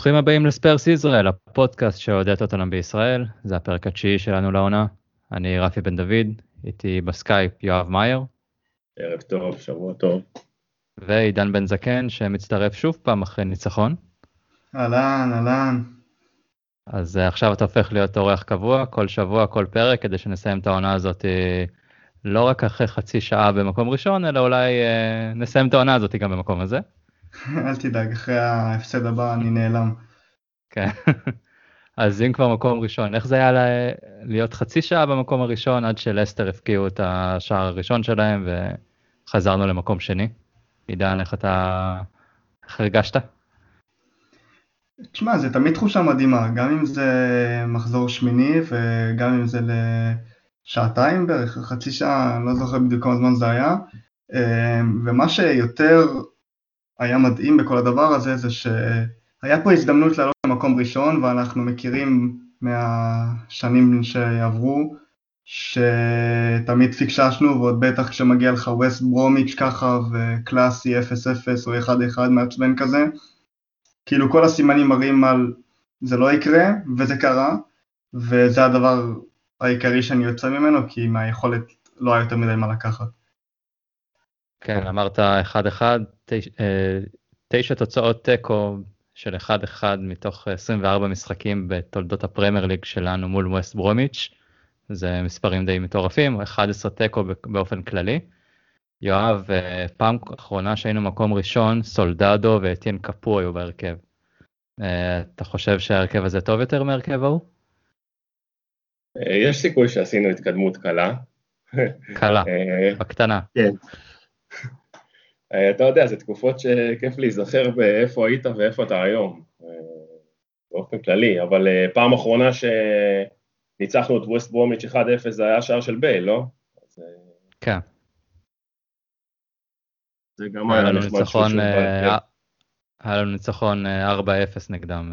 ברוכים הבאים לספרס ישראל, הפודקאסט שאוהד את אותנו בישראל, זה הפרק התשיעי שלנו לעונה. אני רפי בן דוד, איתי בסקייפ יואב מאייר. ערב טוב, שבוע טוב. ועידן בן זקן שמצטרף שוב פעם אחרי ניצחון. אהלן, אהלן. אז uh, עכשיו אתה הופך להיות אורח קבוע, כל שבוע, כל פרק, כדי שנסיים את העונה הזאת uh, לא רק אחרי חצי שעה במקום ראשון, אלא אולי uh, נסיים את העונה הזאת גם במקום הזה. אל תדאג, אחרי ההפסד הבא אני נעלם. כן. אז אם כבר מקום ראשון, איך זה היה להיות חצי שעה במקום הראשון עד שלסטר הפקיעו את השער הראשון שלהם וחזרנו למקום שני? עידן, איך אתה... איך הרגשת? תשמע, זה תמיד תחושה מדהימה, גם אם זה מחזור שמיני וגם אם זה לשעתיים בערך, חצי שעה, אני לא זוכר בדיוק כמה זמן זה היה. ומה שיותר היה מדהים בכל הדבר הזה זה שהיה פה הזדמנות לעלות למקום ראשון ואנחנו מכירים מהשנים שעברו שתמיד פיקששנו ועוד בטח כשמגיע לך ווסט ברומיץ' ככה וקלאסי 0-0 או 1-1 מעצבן כזה כאילו כל הסימנים מראים על זה לא יקרה וזה קרה וזה הדבר העיקרי שאני יוצא ממנו כי מהיכולת לא היה יותר מדי מה לקחת. כן, אמרת 1-1, אה, תשע תוצאות תיקו של 1-1 מתוך 24 משחקים בתולדות הפרמייר ליג שלנו מול ווסט ברומיץ', זה מספרים די מטורפים, 11 תיקו באופן כללי. יואב, אה, פעם אחרונה שהיינו מקום ראשון, סולדדו ואתיין קפו היו בהרכב. אה, אתה חושב שההרכב הזה טוב יותר מהרכב ההוא? יש סיכוי שעשינו התקדמות קלה. קלה, בקטנה. כן. אה, אתה יודע, זה תקופות שכיף להיזכר באיפה היית ואיפה אתה היום, אה, באופן כללי, אבל אה, פעם אחרונה שניצחנו את ווסט ברומיץ' 1-0 זה היה שער של בייל, לא? כן. זה גם היה נחמד ניצחון, היה לנו ניצחון 4-0 נגדם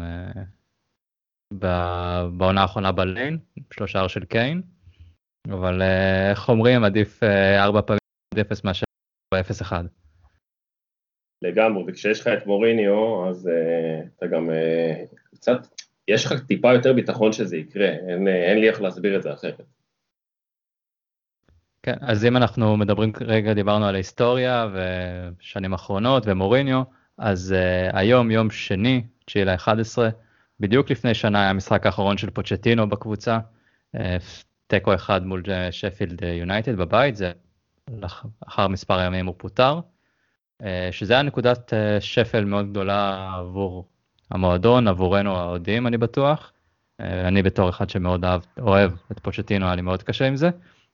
בעונה האחרונה בליין, שלושה של קיין, אבל איך אומרים, עדיף 4 פעמים 0 מאשר 0-1. לגמרי, וכשיש לך את מוריניו, אז uh, אתה גם uh, קצת, יש לך טיפה יותר ביטחון שזה יקרה, אין, אין לי איך להסביר את זה אחרת. כן, אז אם אנחנו מדברים כרגע, דיברנו על ההיסטוריה ושנים אחרונות ומוריניו, אז uh, היום יום שני, 9 ל-11, בדיוק לפני שנה היה המשחק האחרון של פוצ'טינו בקבוצה, תיקו אחד מול שפילד יונייטד בבית, זה לאחר מספר ימים הוא פוטר. אה, שזה היה נקודת אה, שפל מאוד גדולה עבור המועדון, עבורנו האוהדים אני בטוח. אה, אני בתור אחד שמאוד אהב, אוהב את פוצ'טינו היה לי מאוד קשה עם זה,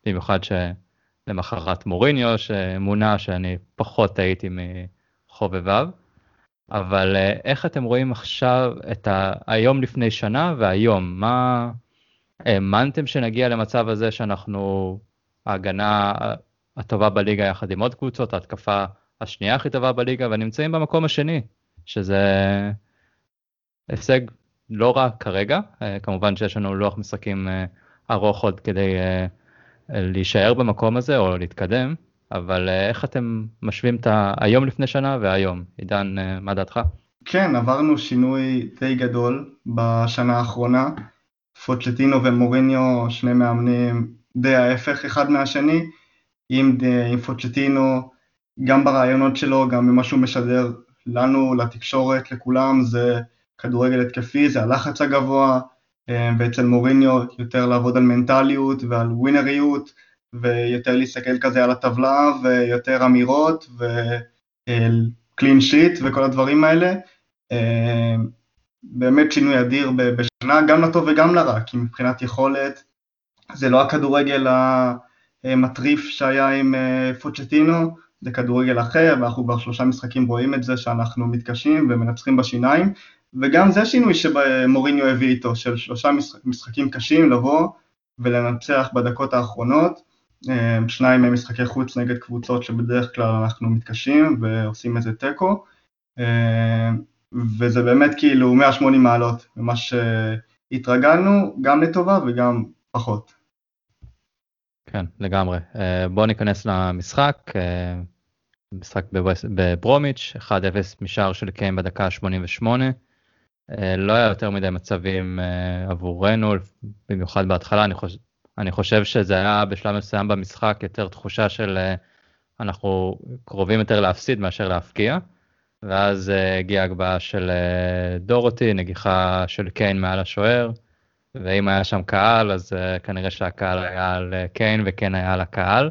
במיוחד שלמחרת מוריניו שמונה שאני פחות הייתי מחובביו. אבל איך אתם רואים עכשיו את ה... היום לפני שנה והיום, מה האמנתם שנגיע למצב הזה שאנחנו ההגנה הטובה בליגה יחד עם עוד קבוצות, ההתקפה השנייה הכי טובה בליגה ונמצאים במקום השני, שזה הישג לא רע כרגע, אה, כמובן שיש לנו לוח משחקים אה, ארוך עוד כדי אה, להישאר במקום הזה או להתקדם, אבל איך אתם משווים את היום לפני שנה והיום? עידן, מה דעתך? כן, עברנו שינוי די גדול בשנה האחרונה. פוצ'טינו ומוריניו, שני מאמנים די ההפך אחד מהשני. עם, עם פוצ'טינו גם ברעיונות שלו, גם במה שהוא משדר לנו, לתקשורת, לכולם, זה כדורגל התקפי, זה הלחץ הגבוה, אה, ואצל מוריניו יותר לעבוד על מנטליות ועל ווינריות, ויותר להסתכל כזה על הטבלה, ויותר אמירות, וקלין שיט וכל הדברים האלה. אה, באמת שינוי אדיר בשנה, גם לטוב וגם לרע, כי מבחינת יכולת זה לא הכדורגל המטריף שהיה עם אה, פוצ'טינו, זה כדורגל אחר, ואנחנו כבר שלושה משחקים רואים את זה שאנחנו מתקשים ומנצחים בשיניים, וגם זה שינוי שמוריניו הביא איתו, של שלושה משחקים קשים לבוא ולנצח בדקות האחרונות, אה, שניים מהם משחקי חוץ נגד קבוצות שבדרך כלל אנחנו מתקשים ועושים איזה תיקו, אה, וזה באמת כאילו 180 מעלות ממה שהתרגלנו, גם לטובה וגם פחות. כן, לגמרי. אה, בואו ניכנס למשחק. משחק בברומיץ', 1-0 משער של קיין בדקה ה-88. לא היה יותר מדי מצבים עבורנו, במיוחד בהתחלה, אני חושב, אני חושב שזה היה בשלב מסוים במשחק יותר תחושה של אנחנו קרובים יותר להפסיד מאשר להפקיע. ואז הגיעה הגבהה של דורותי, נגיחה של קיין מעל השוער, ואם היה שם קהל, אז uh, כנראה שהקהל היה על uh, קיין וקיין היה על הקהל.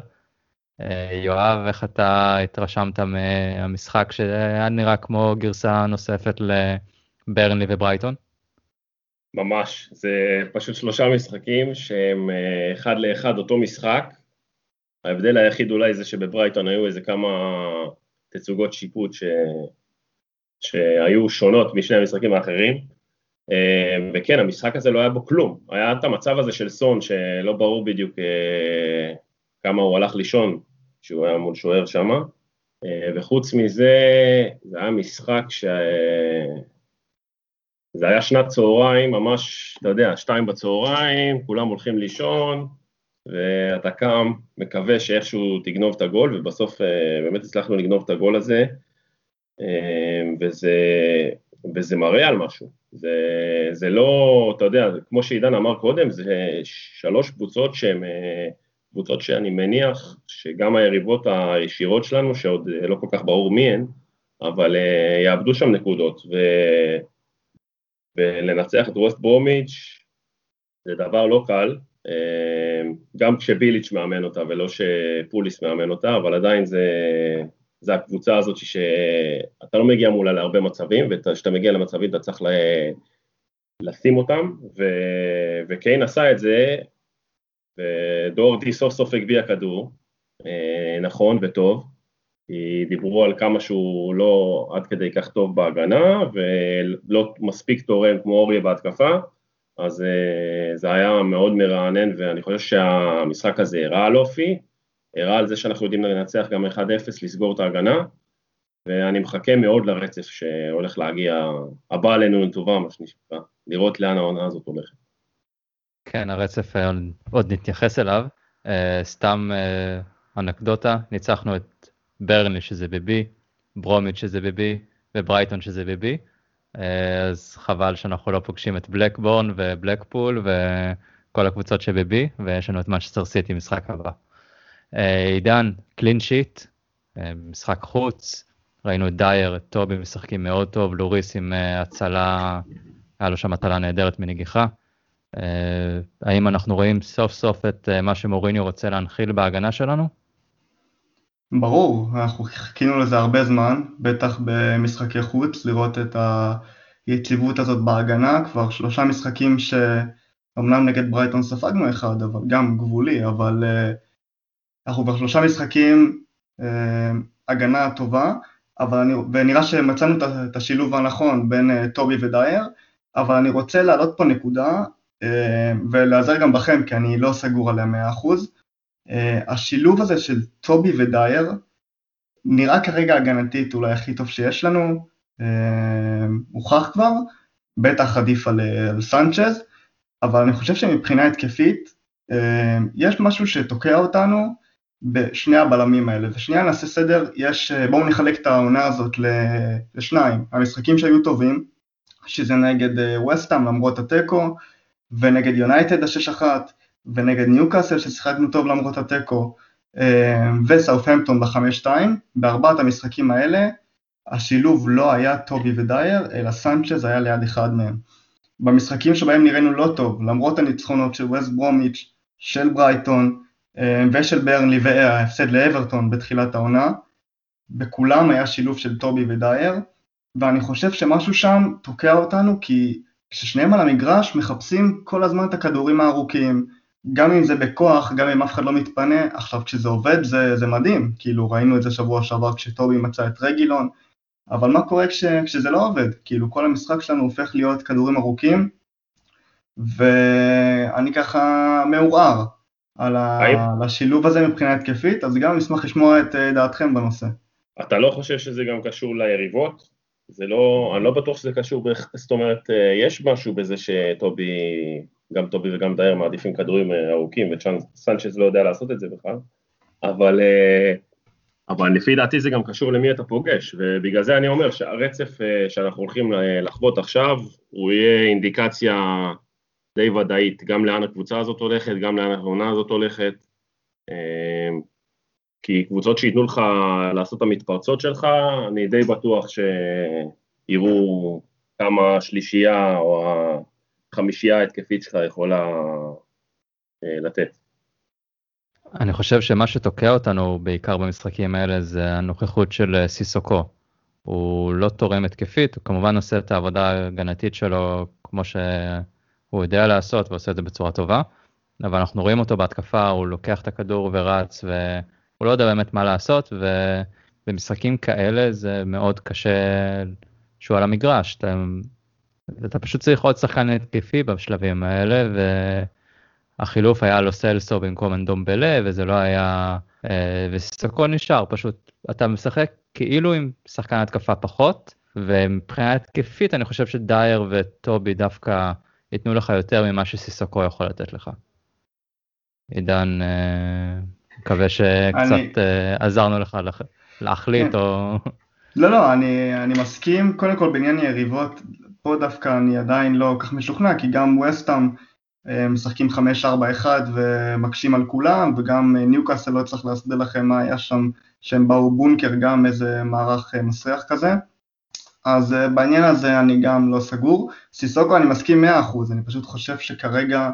Uh, יואב, איך אתה התרשמת מהמשחק שהיה נראה כמו גרסה נוספת לברנלי וברייטון? ממש, זה פשוט שלושה משחקים שהם אחד לאחד אותו משחק. ההבדל היחיד אולי זה שבברייטון היו איזה כמה תצוגות שיפוט ש... שהיו שונות משני המשחקים האחרים, אה, וכן, המשחק הזה לא היה בו כלום, היה את המצב הזה של סון שלא ברור בדיוק אה, כמה הוא הלך לישון כשהוא היה מול שוער שמה, אה, וחוץ מזה, זה היה משחק ש... זה היה שנת צהריים, ממש, אתה יודע, שתיים בצהריים, כולם הולכים לישון, ואתה קם, מקווה שאיכשהו תגנוב את הגול, ובסוף באמת הצלחנו לגנוב את הגול הזה. וזה, וזה מראה על משהו. זה, זה לא, אתה יודע, כמו שעידן אמר קודם, זה שלוש קבוצות שהן אה, קבוצות שאני מניח שגם היריבות הישירות שלנו, שעוד לא כל כך ברור מי הן, אבל אה, יאבדו שם נקודות, ו, ולנצח את ווסט ברומיץ' זה דבר לא קל, גם כשביליץ' מאמן אותה ולא שפוליס מאמן אותה, אבל עדיין זה, זה הקבוצה הזאת שאתה לא מגיע מולה להרבה מצבים, וכשאתה מגיע למצבים אתה צריך לשים אותם, ו... וקיין עשה את זה, ודורטי סוף סוף הגביע כדור, אה, נכון וטוב, כי דיברו על כמה שהוא לא עד כדי כך טוב בהגנה, ולא מספיק תורם כמו אוריה בהתקפה, אז אה, זה היה מאוד מרענן, ואני חושב שהמשחק הזה הראה על אופי, הראה על זה שאנחנו יודעים לנצח גם 1-0, לסגור את ההגנה, ואני מחכה מאוד לרצף שהולך להגיע, הבא עלינו לטובה, מה שנשמע, לראות לאן העונה הזאת הולכת. כן, הרצף אה, עוד נתייחס אליו. Uh, סתם uh, אנקדוטה, ניצחנו את ברנלי שזה בבי, ברומיץ' שזה בבי, וברייטון שזה בבי. Uh, אז חבל שאנחנו לא פוגשים את בלקבורן ובלקפול וכל הקבוצות שבבי, ויש לנו את מנצ'סטר סיטי משחק הבא. אה, עידן, clean sheet, אה, משחק חוץ, ראינו את דייר, את טובי משחקים מאוד טוב, לוריס עם אה, הצלה, היה לו שם הצלה נהדרת מנגיחה. האם אנחנו רואים סוף סוף את מה שמוריניו רוצה להנחיל בהגנה שלנו? ברור, אנחנו חיכינו לזה הרבה זמן, בטח במשחקי חוץ, לראות את היציבות הזאת בהגנה, כבר שלושה משחקים שאומנם נגד ברייטון ספגנו אחד, אבל גם גבולי, אבל אנחנו כבר שלושה משחקים אה, הגנה טובה, אבל אני, ונראה שמצאנו את השילוב הנכון בין אה, טובי ודייר, אבל אני רוצה להעלות פה נקודה אה, ולעזר גם בכם, כי אני לא סגור עליה 100%. אה, השילוב הזה של טובי ודייר נראה כרגע הגנתית אולי הכי טוב שיש לנו, הוכח כבר, בטח עדיף על, על סנצ'ז, אבל אני חושב שמבחינה התקפית יש משהו שתוקע אותנו, בשני הבלמים האלה. ושנייה נעשה סדר, יש, אה, בואו נחלק את העונה הזאת לשניים. המשחקים שהיו טובים, שזה נגד אה, למרות התיקו, ונגד יונייטד ה-6-1, ונגד ניוקאסל ששיחקנו טוב למרות התיקו, אה, וסאופהמפטון ב-5-2, בארבעת המשחקים האלה השילוב לא היה טובי ודייר, אלא סנצ'ז היה ליד אחד מהם. במשחקים שבהם נראינו לא טוב, למרות הניצחונות של ווסט ברומיץ', של ברייטון, ושל ברנלי וההפסד לאברטון בתחילת העונה, בכולם היה שילוב של טובי ודייר, ואני חושב שמשהו שם תוקע אותנו כי כששניהם על המגרש מחפשים כל הזמן את הכדורים הארוכים, גם אם זה בכוח, גם אם אף אחד לא מתפנה, עכשיו כשזה עובד זה, זה מדהים, כאילו ראינו את זה שבוע שעבר כשטובי מצא את רגילון, אבל מה קורה כש, כשזה לא עובד? כאילו כל המשחק שלנו הופך להיות כדורים ארוכים, ואני ככה מעורער, על, ה... על השילוב הזה מבחינה התקפית, אז גם אשמח לשמוע את אה, דעתכם בנושא. אתה לא חושב שזה גם קשור ליריבות? זה לא, אני לא בטוח שזה קשור, זאת אומרת, אה, יש משהו בזה שטובי, גם טובי וגם דייר מעדיפים כדורים אה, ארוכים, וסנצ'ז לא יודע לעשות את זה בכלל, אבל אבל לפי דעתי זה גם קשור למי אתה פוגש, ובגלל זה אני אומר שהרצף שאנחנו הולכים לחוות עכשיו, הוא יהיה אינדיקציה די ודאית, גם לאן הקבוצה הזאת הולכת, גם לאן העונה הזאת הולכת, אה, כי קבוצות שייתנו לך לעשות את המתפרצות שלך, אני די בטוח שיראו כמה השלישייה או החמישייה ההתקפית שלך יכולה אה, לתת. אני חושב שמה שתוקע אותנו בעיקר במשחקים האלה זה הנוכחות של אה, סיסוקו. הוא לא תורם התקפית, הוא כמובן עושה את העבודה ההגנתית שלו כמו שהוא יודע לעשות ועושה את זה בצורה טובה, אבל אנחנו רואים אותו בהתקפה, הוא לוקח את הכדור ורץ והוא לא יודע באמת מה לעשות, ובמשחקים כאלה זה מאוד קשה שהוא על המגרש. אתה, אתה פשוט צריך עוד שחקן התקפי בשלבים האלה, ו... החילוף היה לו סלסו במקום אנדומבלה וזה לא היה אה, וסיסוקו נשאר פשוט אתה משחק כאילו עם שחקן התקפה פחות ומבחינה התקפית אני חושב שדייר וטובי דווקא ייתנו לך יותר ממה שסיסוקו יכול לתת לך. עידן אה, מקווה שקצת אני... אה, עזרנו לך להחליט כן. או... לא לא אני, אני מסכים קודם כל בעניין יריבות פה דווקא אני עדיין לא כך משוכנע כי גם ווסטאם אה, משחקים 5-4-1 ומקשים על כולם, וגם ניוקאסל לא צריך להסביר לכם מה היה שם, שהם באו בונקר, גם איזה מערך מסריח כזה. אז בעניין הזה אני גם לא סגור. סיסוקו אני מסכים 100%, אני פשוט חושב שכרגע,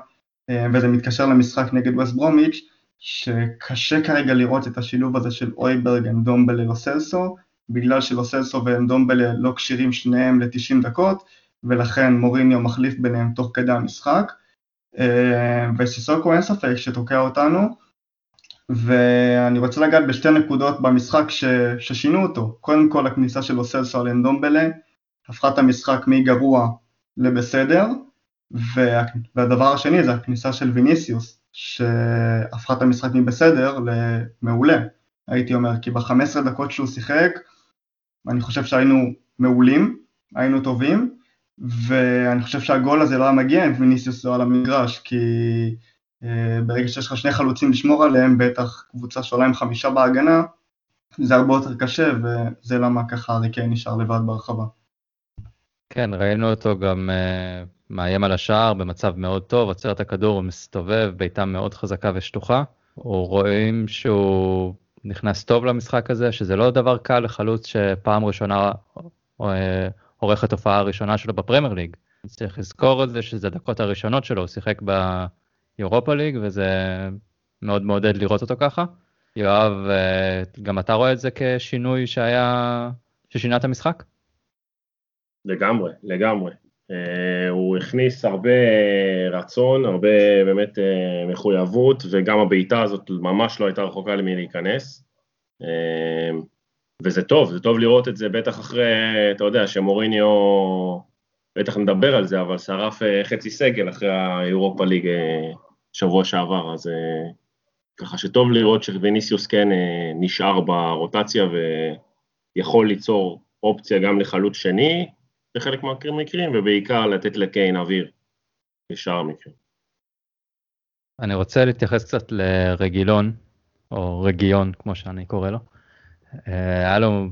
וזה מתקשר למשחק נגד ווסט ברומיץ', שקשה כרגע לראות את השילוב הזה של אויברג, אנדומבלה, לוסלסו, בגלל שלוסלסו ואנדומבלה לא כשירים שניהם ל-90 דקות, ולכן מוריניו מחליף ביניהם תוך כדי המשחק. אה, וסיסוקו אין ספק שתוקע אותנו, ואני רוצה לגעת בשתי נקודות במשחק ש... ששינו אותו. קודם כל הכניסה של אוסלסו על אנדומבלה, הפכה את המשחק מגרוע לבסדר, וה... והדבר השני זה הכניסה של ויניסיוס, שהפכה את המשחק מבסדר למעולה, הייתי אומר, כי ב-15 דקות שהוא שיחק, אני חושב שהיינו מעולים, היינו טובים, ואני חושב שהגול הזה לא היה מגיע עם ויניסיוס לא על המגרש, כי ברגע שיש לך שני חלוצים לשמור עליהם, בטח קבוצה שעולה עם חמישה בהגנה, זה הרבה יותר קשה, וזה למה ככה ארי קיין נשאר לבד ברחבה. כן, ראינו אותו גם uh, מאיים על השער במצב מאוד טוב, עוצר את הכדור, הוא מסתובב, בעיטה מאוד חזקה ושטוחה. רואים שהוא נכנס טוב למשחק הזה, שזה לא דבר קל לחלוץ שפעם ראשונה uh, עורך התופעה הראשונה שלו בפרמייר ליג. צריך לזכור את זה שזה הדקות הראשונות שלו, הוא שיחק ביורופה ליג וזה מאוד מעודד לראות אותו ככה. יואב, אה, גם אתה רואה את זה כשינוי שהיה, ששינה את המשחק? לגמרי, לגמרי. Uh, הוא הכניס הרבה רצון, הרבה באמת מחויבות, וגם הבעיטה הזאת ממש לא הייתה רחוקה למי להיכנס. וזה טוב, זה טוב לראות את זה, בטח אחרי, אתה יודע, שמוריניו, בטח נדבר על זה, אבל שרף אה, חצי סגל אחרי האירופה ליג אה, שבוע שעבר, אז אה, ככה שטוב לראות שוויניסיוס כן נשאר ברוטציה ויכול ליצור אופציה גם לחלוץ שני בחלק מהמקרים, ובעיקר לתת לקיין אוויר בשאר המקרים. אני רוצה להתייחס קצת לרגילון, או רגיון, כמו שאני קורא לו. אה, היה לו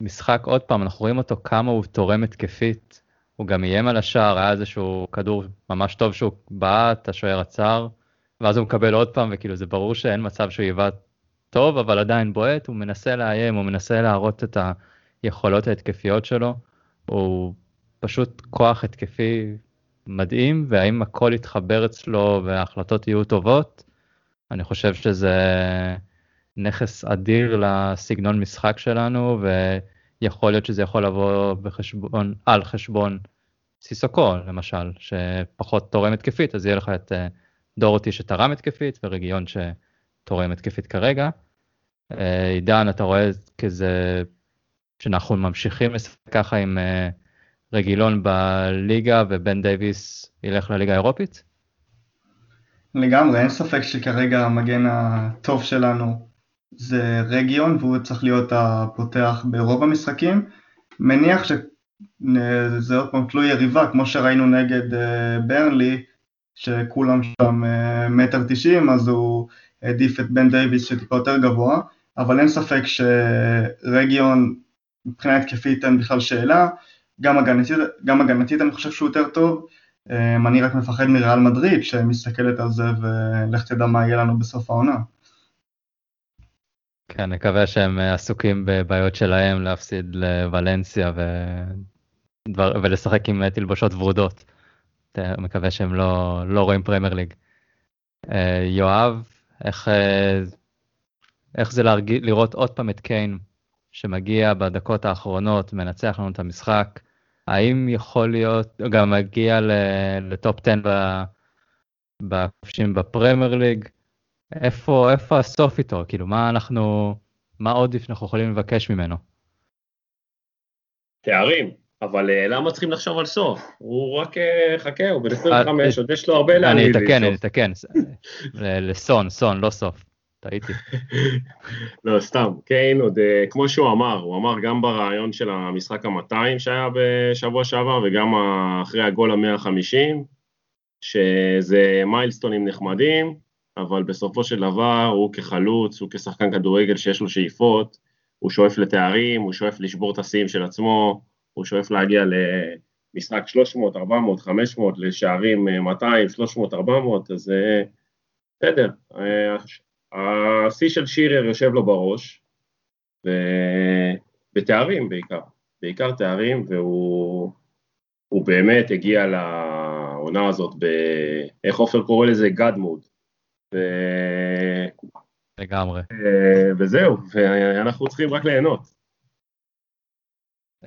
משחק עוד פעם, אנחנו רואים אותו כמה הוא תורם התקפית. הוא גם איים על השער, היה איזשהו כדור ממש טוב שהוא בעט, השוער עצר, ואז הוא מקבל עוד פעם, וכאילו זה ברור שאין מצב שהוא יבעט טוב, אבל עדיין בועט, הוא מנסה לאיים, הוא מנסה להראות את היכולות ההתקפיות שלו. הוא פשוט כוח התקפי מדהים, והאם הכל יתחבר אצלו וההחלטות יהיו טובות, אני חושב שזה נכס אדיר לסגנון משחק שלנו, ויכול להיות שזה יכול לבוא בחשבון, על חשבון סיסוקו למשל, שפחות תורם התקפית, אז יהיה לך את אה, דורותי שתרם התקפית ורגיון שתורם התקפית כרגע. אה, עידן, אתה רואה כזה שאנחנו ממשיכים ככה עם אה, רגילון בליגה ובן דייוויס ילך לליגה האירופית? לגמרי, אין ספק שכרגע המגן הטוב שלנו זה רגיון והוא צריך להיות הפותח ברוב המשחקים. מניח שזה עוד פעם תלוי יריבה, כמו שראינו נגד אה, ברנלי, שכולם שם אה, מטר תשעים, אז הוא העדיף את בן דייוויס שטיפה יותר גבוה, אבל אין ספק שרגיון מבחינה התקפית אין בכלל שאלה, גם הגנתית, גם הגנתית אני חושב שהוא יותר טוב, אמ, אני רק מפחד מריאל מדריד שמסתכלת על זה ולך תדע מה יהיה לנו בסוף העונה. כן, נקווה שהם עסוקים בבעיות שלהם להפסיד לוולנסיה ו... דבר... ולשחק עם תלבושות ורודות. מקווה שהם לא, לא רואים פרמייר ליג. אה, יואב, איך, אה, איך זה להרגיע, לראות עוד פעם את קיין שמגיע בדקות האחרונות, מנצח לנו את המשחק? האם יכול להיות, גם מגיע לטופ 10 בכובשים בפרמייר ליג? איפה, איפה הסוף איתו? כאילו, מה אנחנו, מה עוד אנחנו יכולים לבקש ממנו? תארים, אבל אה, למה צריכים לחשוב על סוף? הוא רק אה, חכה, הוא בן 25, עוד יש לו הרבה לאן אני אתקן, אני אתקן, לסון, סון, לא סוף. טעיתי. לא, סתם, קיין עוד, אה, כמו שהוא אמר, הוא אמר גם ברעיון של המשחק ה-200 שהיה בשבוע שעבר, וגם אחרי הגול ה-150, שזה מיילסטונים נחמדים, אבל בסופו של דבר הוא כחלוץ, הוא כשחקן כדורגל שיש לו שאיפות, הוא שואף לתארים, הוא שואף לשבור את השיאים של עצמו, הוא שואף להגיע למשחק 300, 400, 500, לשערים 200, 300, 400, אז אה, בסדר. השיא של שירר יושב לו בראש, ובתארים בעיקר, בעיקר תארים, והוא באמת הגיע לעונה הזאת ב... איך עופר קורא לזה? God mode. ו... לגמרי. אה, וזהו, ואנחנו צריכים רק ליהנות.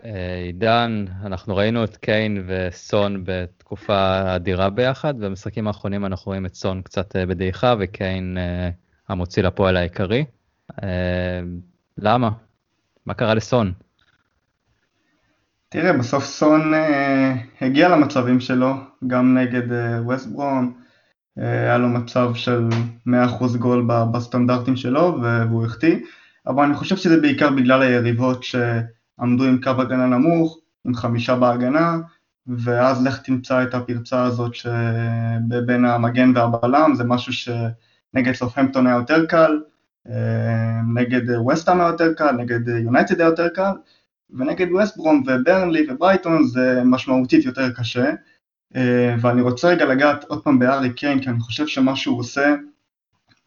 אה, עידן, אנחנו ראינו את קיין וסון בתקופה אדירה ביחד, במשחקים האחרונים אנחנו רואים את סון קצת אה, בדעיכה וקיין המוציא לפועל העיקרי. למה? מה קרה לסון? תראה, בסוף סון הגיע למצבים שלו, גם נגד ווסט ברום, היה לו מצב של 100% גול בסטנדרטים שלו והוא החטיא, אבל אני חושב שזה בעיקר בגלל היריבות שעמדו עם קו הגנה נמוך, עם חמישה בהגנה, ואז לך תמצא את הפרצה הזאת שבין המגן והבלם, זה משהו שנגד סופהמפטון היה יותר קל, נגד ווסטהאם היה יותר קל, נגד יונייטד היה יותר קל, ונגד ווסטברום וברנלי וברייטון זה משמעותית יותר קשה. אה, ואני רוצה רגע לגעת עוד פעם בארי קיין, כי אני חושב שמה שהוא עושה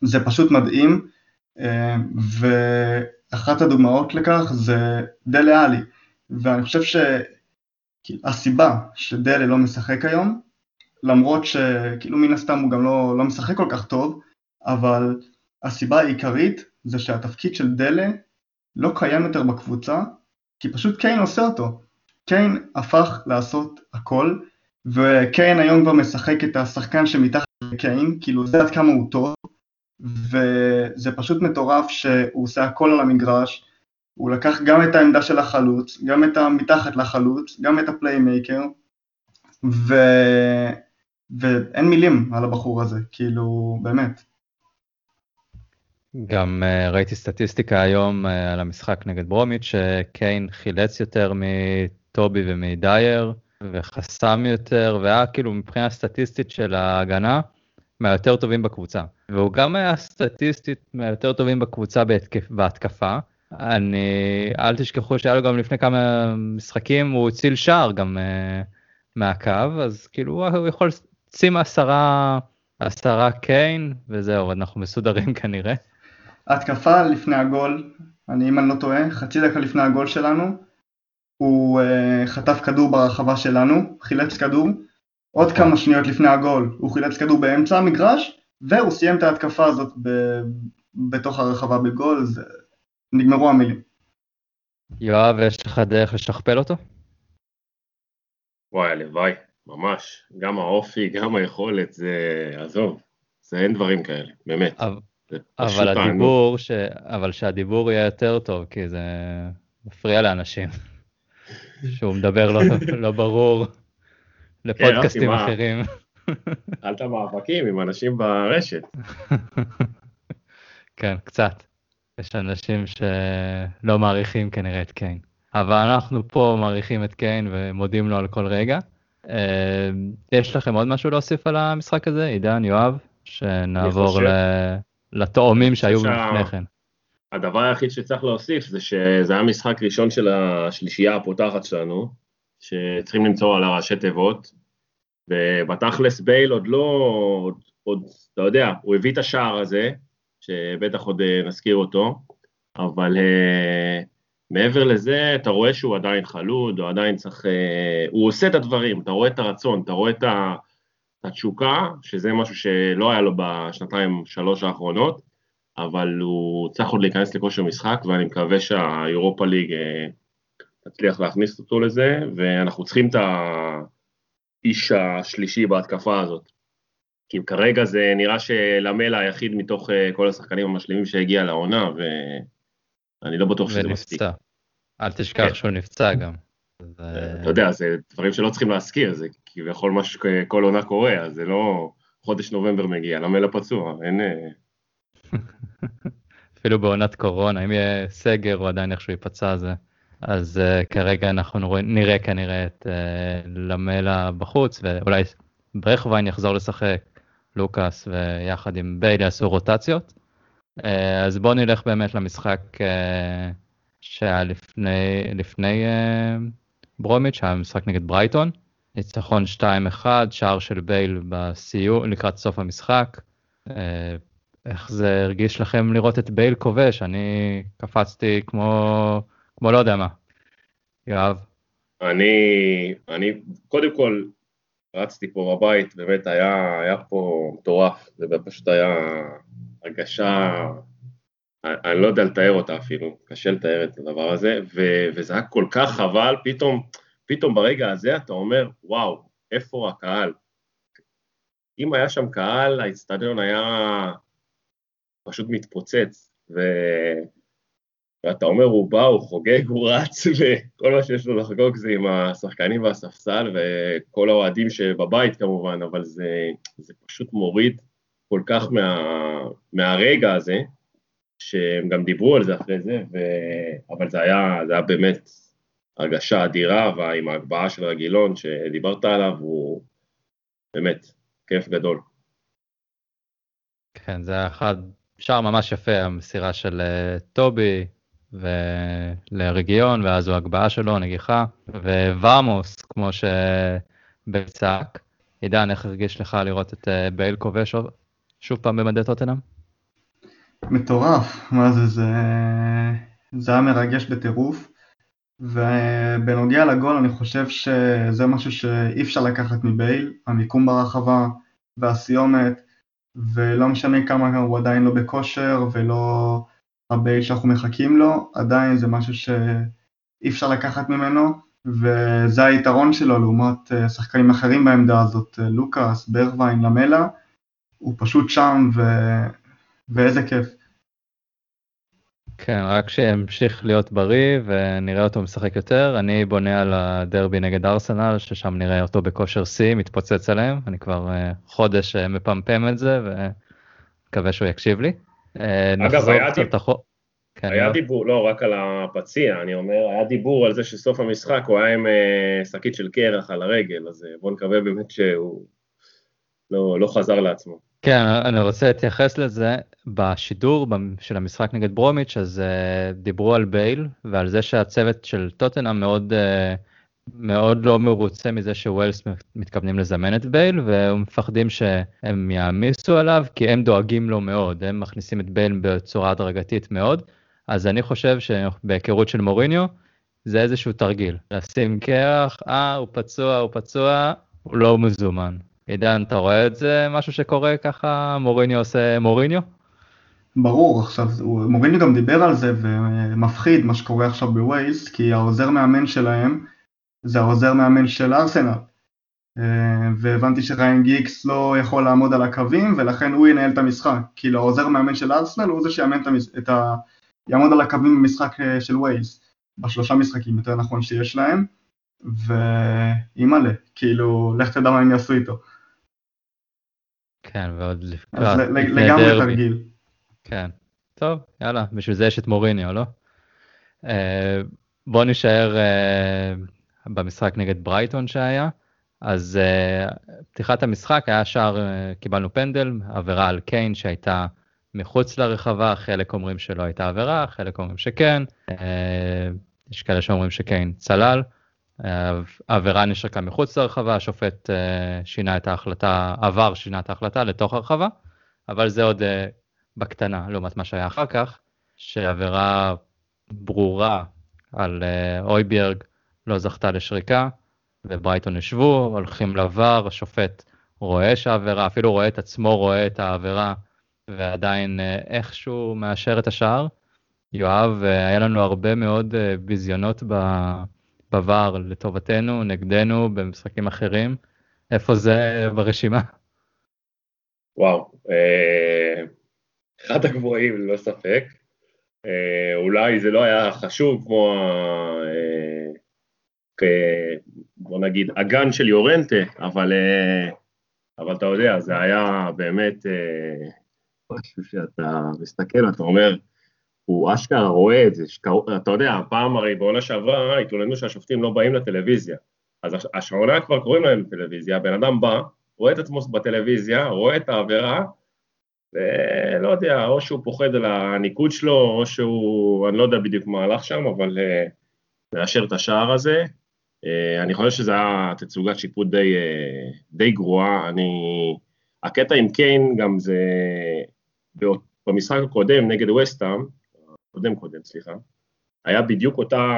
זה פשוט מדהים, אה, ואחת הדוגמאות לכך זה דלה עלי, ואני חושב שהסיבה שדלה לא משחק היום, למרות שכאילו מן הסתם הוא גם לא, לא משחק כל כך טוב, אבל הסיבה העיקרית זה שהתפקיד של דלה לא קיים יותר בקבוצה, כי פשוט קיין עושה אותו. קיין הפך לעשות הכל, וקיין היום כבר משחק את השחקן שמתחת לקיין, כאילו זה עד כמה הוא טוב, וזה פשוט מטורף שהוא עושה הכל על המגרש, הוא לקח גם את העמדה של החלוץ, גם את המתחת לחלוץ, גם את ה playmaker, ו... ואין מילים על הבחור הזה, כאילו, באמת. גם uh, ראיתי סטטיסטיקה היום uh, על המשחק נגד ברומיץ', שקיין חילץ יותר מטובי ומדייר, וחסם יותר, והיה כאילו מבחינה סטטיסטית של ההגנה, מהיותר טובים בקבוצה. והוא גם היה סטטיסטית מהיותר טובים בקבוצה בהתקף, בהתקפה. אני, אל תשכחו שהיה לו גם לפני כמה משחקים, הוא הציל שער גם uh, מהקו, אז כאילו הוא יכול לשים עשרה, עשרה קיין, וזהו, אנחנו מסודרים כנראה. התקפה לפני הגול, אני אם אני לא טועה, חצי דקה לפני הגול שלנו, הוא uh, חטף כדור ברחבה שלנו, חילץ כדור, עוד. כמה שניות לפני הגול הוא חילץ כדור באמצע המגרש, והוא סיים את ההתקפה הזאת ב- בתוך הרחבה בגול, זה... נגמרו המילים. יואב, יש לך דרך לשכפל אותו? וואי, הלוואי, ממש. גם האופי, גם היכולת, זה... עזוב, זה אין דברים כאלה, באמת. אבל, אבל הדיבור, ש... אבל שהדיבור יהיה יותר טוב, כי זה מפריע לאנשים. שהוא מדבר לא, לא ברור לפודקאסטים כן, אחרים. אל מאבקים עם אנשים ברשת. כן, קצת. יש אנשים שלא מעריכים כנראה את קיין. אבל אנחנו פה מעריכים את קיין ומודים לו על כל רגע. יש לכם עוד משהו להוסיף על המשחק הזה, עידן, יואב? שנעבור לתאומים שהיו שה... לפני כן. הדבר היחיד שצריך להוסיף זה שזה היה משחק ראשון של השלישייה הפותחת שלנו, שצריכים למצוא על הראשי תיבות, ובתכלס בייל עוד לא, עוד, עוד, אתה יודע, הוא הביא את השער הזה, שבטח עוד אה, נזכיר אותו, אבל uh, מעבר לזה, אתה רואה שהוא עדיין חלוד, הוא עדיין צריך... Uh, הוא עושה את הדברים, אתה רואה את הרצון, אתה רואה את, ה, את התשוקה, שזה משהו שלא היה לו בשנתיים, שלוש האחרונות, אבל הוא צריך עוד להיכנס לכושר משחק, ואני מקווה שהאירופה ליג uh, תצליח להכניס אותו לזה, ואנחנו צריכים את האיש השלישי בהתקפה הזאת. כי כרגע זה נראה שלמלה היחיד מתוך uh, כל השחקנים המשלימים שהגיע לעונה, ואני לא בטוח שזה מספיק. אל תשכח כן. שהוא נפצע גם. אתה יודע, זה דברים שלא צריכים להזכיר, זה כביכול מה שכל עונה קורה, אז זה לא חודש נובמבר מגיע, למלה פצוע, אין... אפילו בעונת קורונה, אם יהיה סגר הוא עדיין איכשהו ייפצע זה. אז uh, כרגע אנחנו רואים, נראה כנראה את uh, למלה בחוץ, ואולי ברכווין יחזור לשחק, לוקאס ויחד עם בייל יעשו רוטציות. Uh, אז בואו נלך באמת למשחק uh, שהיה לפני, לפני uh, ברומיץ', שהיה משחק נגד ברייטון. ניצחון 2-1, שער של בייל בסיום, לקראת סוף המשחק. Uh, איך זה הרגיש לכם לראות את בייל כובש? אני קפצתי כמו, כמו לא יודע מה. יואב. אני, אני, קודם כל, רצתי פה בבית, באמת היה, היה פה מטורף, זה פשוט היה הרגשה, אני, לא יודע לתאר אותה אפילו, קשה לתאר את הדבר הזה, ו, וזה היה כל כך חבל, פתאום, פתאום ברגע הזה אתה אומר, וואו, איפה הקהל? אם היה שם קהל, האיצטדיון היה פשוט מתפוצץ, ו... ואתה אומר, הוא בא, הוא חוגג, הוא רץ, וכל מה שיש לו לחגוג זה עם השחקנים והספסל, וכל האוהדים שבבית כמובן, אבל זה, זה פשוט מוריד כל כך מה, מהרגע הזה, שהם גם דיברו על זה אחרי זה, ו... אבל זה היה, זה היה באמת הרגשה אדירה, ועם ההגבהה של רגילון שדיברת עליו, הוא באמת כיף גדול. כן, זה היה אחד שער ממש יפה, המסירה של uh, טובי ולרגיון, ואז הוא הגבהה שלו, נגיחה, וואמוס, כמו שבצעק. עידן, איך הרגיש לך לראות את uh, בייל כובש שוב פעם במדי טוטנאם? מטורף, מה זה, זה, זה היה מרגש בטירוף. ובנוגע לגול אני חושב שזה משהו שאי אפשר לקחת מבייל, המיקום ברחבה והסיומת, ולא משנה כמה הוא עדיין לא בכושר ולא הבייל שאנחנו מחכים לו, עדיין זה משהו שאי אפשר לקחת ממנו, וזה היתרון שלו לעומת אה, שחקנים אחרים בעמדה הזאת, אה, לוקאס, ברווין, למלה, הוא פשוט שם ו... ואיזה כיף. כן, רק שימשיך להיות בריא ונראה אותו משחק יותר. אני בונה על הדרבי נגד ארסנל, ששם נראה אותו בכושר שיא, מתפוצץ עליהם. אני כבר uh, חודש uh, מפמפם את זה, ומקווה שהוא יקשיב לי. Uh, אגב, היה, דיב... תח... כן, היה דיבור, לא רק על הפציע, אני אומר, היה דיבור על זה שסוף המשחק הוא היה עם שקית של קרח על הרגל, אז בואו נקווה באמת שהוא לא, לא חזר לעצמו. כן, אני רוצה להתייחס לזה. בשידור של המשחק נגד ברומיץ', אז uh, דיברו על בייל ועל זה שהצוות של טוטנאם מאוד, uh, מאוד לא מרוצה מזה שווילס מתכוונים לזמן את בייל, ומפחדים שהם יעמיסו עליו, כי הם דואגים לו מאוד, הם מכניסים את בייל בצורה הדרגתית מאוד. אז אני חושב שבהיכרות של מוריניו, זה איזשהו תרגיל. לשים קרח, אה, הוא פצוע, הוא פצוע, הוא לא מזומן. עידן, אתה רואה את זה משהו שקורה ככה, מוריניו עושה מוריניו? ברור, עכשיו, מוריניו גם דיבר על זה ומפחיד מה שקורה עכשיו בווייס, כי העוזר מאמן שלהם זה העוזר מאמן של ארסנל. אה, והבנתי שריין גיקס לא יכול לעמוד על הקווים ולכן הוא ינהל את המשחק. כאילו העוזר מאמן של ארסנל הוא זה שיאמן את, המש... את ה... יעמוד על הקווים במשחק אה, של ווייס, בשלושה משחקים יותר נכון שיש להם, ואימא'לה, כאילו, לך תדע מה הם יעשו איתו. כן, ועוד לקראת... לגמרי תרגיל. כן. טוב, יאללה, בשביל זה יש את מוריניו, לא? Uh, בוא נשאר uh, במשחק נגד ברייטון שהיה. אז uh, פתיחת המשחק היה שער, uh, קיבלנו פנדל, עבירה על קיין שהייתה מחוץ לרחבה, חלק אומרים שלא הייתה עבירה, חלק אומרים שכן, יש כאלה שאומרים שקיין צלל, העבירה נשרקה מחוץ לרחבה, השופט שינה את ההחלטה, עבר שינה את ההחלטה לתוך הרחבה, אבל זה עוד בקטנה לעומת מה שהיה אחר כך, שעבירה ברורה על אויביארג לא זכתה לשריקה, וברייטון ישבו, הולכים לעבר, השופט רואה שהעבירה, אפילו רואה את עצמו רואה את העבירה, ועדיין אה, איכשהו מאשר את השער. יואב, אה, היה לנו הרבה מאוד אה, ביזיונות בVAR לטובתנו, נגדנו, במשחקים אחרים. איפה זה ברשימה? וואו, אחד הגבוהים ללא ספק. אולי זה לא היה חשוב כמו בוא נגיד, אגן של יורנטה, אבל, אה, אבל אתה יודע, זה היה באמת אה, משהו שאתה מסתכל, אתה אומר, הוא אשכרה רואה את זה, שקר... אתה יודע, פעם הרי בעונה שעברה התלוננו שהשופטים לא באים לטלוויזיה, אז השעונה כבר קוראים להם לטלוויזיה, הבן אדם בא, רואה את עצמו בטלוויזיה, רואה את העבירה, ולא יודע, או שהוא פוחד על הניקוד שלו, או שהוא, אני לא יודע בדיוק מה הלך שם, אבל uh, מאשר את השער הזה, אה, אני חושב שזו הייתה תצוגת שיפוט די, אה, די גרועה. אני... הקטע עם קיין גם זה... במשחק הקודם נגד וסטאם, קודם קודם, סליחה, היה בדיוק אותה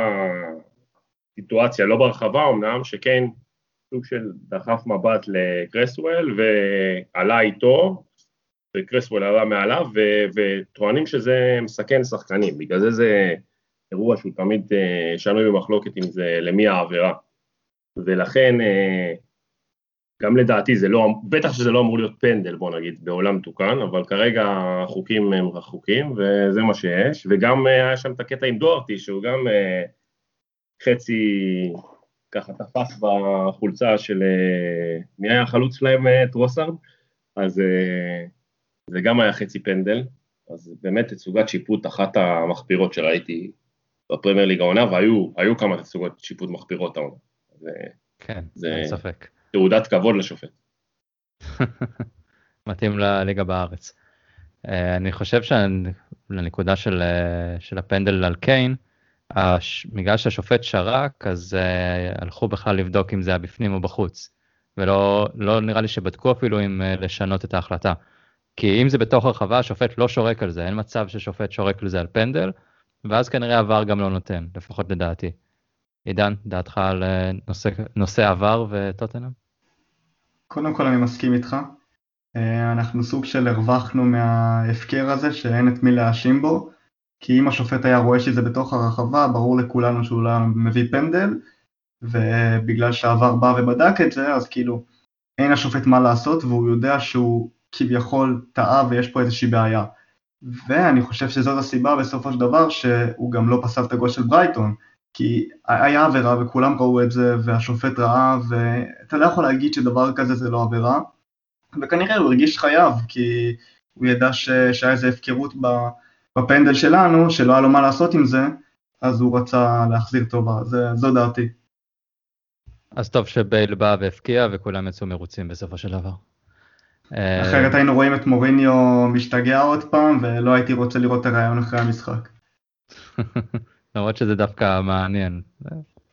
סיטואציה, לא ברחבה אמנם, שקיין סוג של דחף מבט לקרסוול ועלה איתו, וקרסוול עלה מעליו, וטוענים שזה מסכן שחקנים, בגלל זה זה אירוע שהוא תמיד אה, שנוי במחלוקת אם זה למי העבירה. ולכן אה, גם לדעתי זה לא, בטח שזה לא אמור להיות פנדל בוא נגיד בעולם תוקן, אבל כרגע החוקים הם רחוקים וזה מה שיש, וגם אה, היה שם את הקטע עם דוארטי שהוא גם חצי ככה תפס בחולצה של, מי היה החלוץ שלהם טרוסארד? אז זה גם היה חצי פנדל, אז באמת תצוגת שיפוט אחת המחפירות שראיתי בפרמייר ליג העונה, והיו כמה תצוגות שיפוט מחפירות העונה. כן, זה אין ספק. תעודת כבוד לשופט. מתאים לליגה בארץ. אה, אני חושב שלנקודה של, אה, של הפנדל על קיין, הש... בגלל שהשופט שרק, אז uh, הלכו בכלל לבדוק אם זה היה בפנים או בחוץ. ולא לא נראה לי שבדקו אפילו אם uh, לשנות את ההחלטה. כי אם זה בתוך הרחבה, השופט לא שורק על זה, אין מצב ששופט שורק על זה על פנדל, ואז כנראה עבר גם לא נותן, לפחות לדעתי. עידן, דעתך על נושא, נושא עבר וטוטנאם? קודם כל אני מסכים איתך. אה, אנחנו סוג של הרווחנו מההפקר הזה שאין את מי להאשים בו, כי אם השופט היה רואה שזה בתוך הרחבה, ברור לכולנו שהוא לא מביא פנדל, ובגלל שהעבר בא ובדק את זה, אז כאילו אין השופט מה לעשות, והוא יודע שהוא כביכול טעה ויש פה איזושהי בעיה. ואני חושב שזאת הסיבה בסופו של דבר שהוא גם לא פסל את הגול של ברייטון, כי היה עבירה וכולם ראו את זה והשופט ראה ואתה לא יכול להגיד שדבר כזה זה לא עבירה וכנראה הוא הרגיש חייב כי הוא ידע ש... שהיה איזה הפקרות בפנדל שלנו שלא היה לו מה לעשות עם זה אז הוא רצה להחזיר טובה, זה, זו דעתי. אז טוב שבייל בא והפקיע וכולם יצאו מרוצים בסופו של דבר. אחרת היינו רואים את מוריניו משתגע עוד פעם ולא הייתי רוצה לראות את הרעיון אחרי המשחק. למרות שזה דווקא מעניין,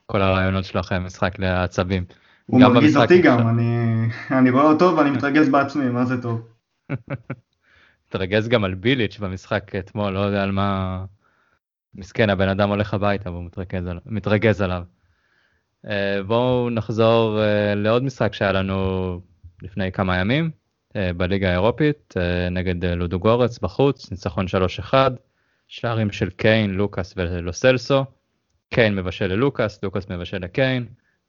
כל הרעיונות שלו אחרי המשחק לעצבים. הוא מרגיז אותי גם, אני, אני רואה אותו ואני מתרגז בעצמי, מה זה טוב. מתרגז גם על ביליץ' במשחק אתמול, לא יודע על מה... מסכן, הבן אדם הולך הביתה והוא מתרגז, על... מתרגז עליו. Uh, בואו נחזור uh, לעוד משחק שהיה לנו לפני כמה ימים uh, בליגה האירופית uh, נגד לודוגורץ בחוץ, ניצחון 3-1. שערים של קיין, לוקאס ולוסלסו. קיין מבשל ללוקאס, לוקאס מבשל לקיין,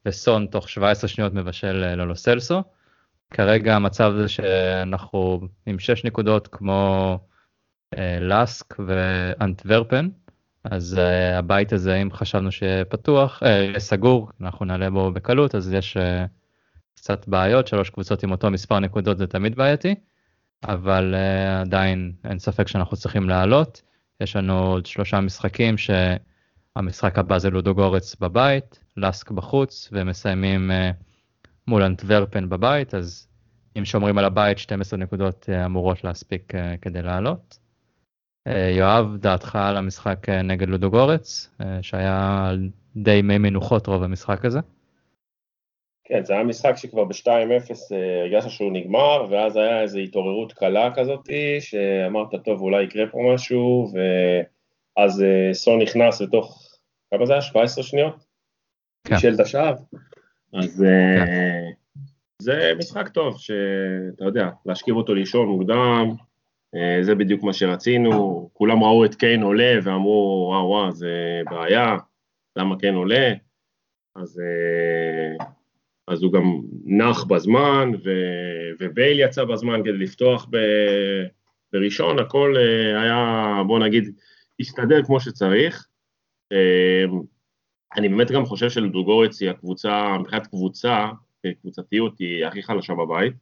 וסון תוך 17 שניות מבשל ללוסלסו. כרגע המצב זה שאנחנו עם 6 נקודות כמו אה, לסק ואנטוורפן, אז אה, הבית הזה אם חשבנו שפתוח, אה, סגור, אנחנו נעלה בו בקלות, אז יש אה, קצת בעיות, שלוש קבוצות עם אותו מספר נקודות זה תמיד בעייתי, אבל אה, עדיין אין ספק שאנחנו צריכים לעלות. יש לנו עוד שלושה משחקים שהמשחק הבא זה לודוגורץ בבית, לסק בחוץ, ומסיימים uh, מול אנטוורפן בבית, אז אם שומרים על הבית 12 נקודות uh, אמורות להספיק uh, כדי לעלות. יואב, דעתך על המשחק נגד לודוגורץ, שהיה די מי מנוחות רוב המשחק הזה? כן, זה היה משחק שכבר ב-2-0 הרגשת שהוא נגמר, ואז היה איזו התעוררות קלה כזאת, שאמרת, טוב, אולי יקרה פה משהו, ואז סון נכנס לתוך, כמה זה היה? 17 שניות? כן. של השער. אז כן. זה משחק טוב, שאתה יודע, להשכיב אותו לישון מוקדם, זה בדיוק מה שרצינו, כולם ראו את קיין עולה ואמרו, וואו וואו, זה בעיה, למה קיין עולה? אז, אז הוא גם נח בזמן, ו, ובייל יצא בזמן כדי לפתוח ב, בראשון, הכל היה, בוא נגיד, הסתדר כמו שצריך. אני באמת גם חושב שלדוגורץ היא הקבוצה, מבחינת קבוצה, קבוצתיות היא הכי חלשה בבית,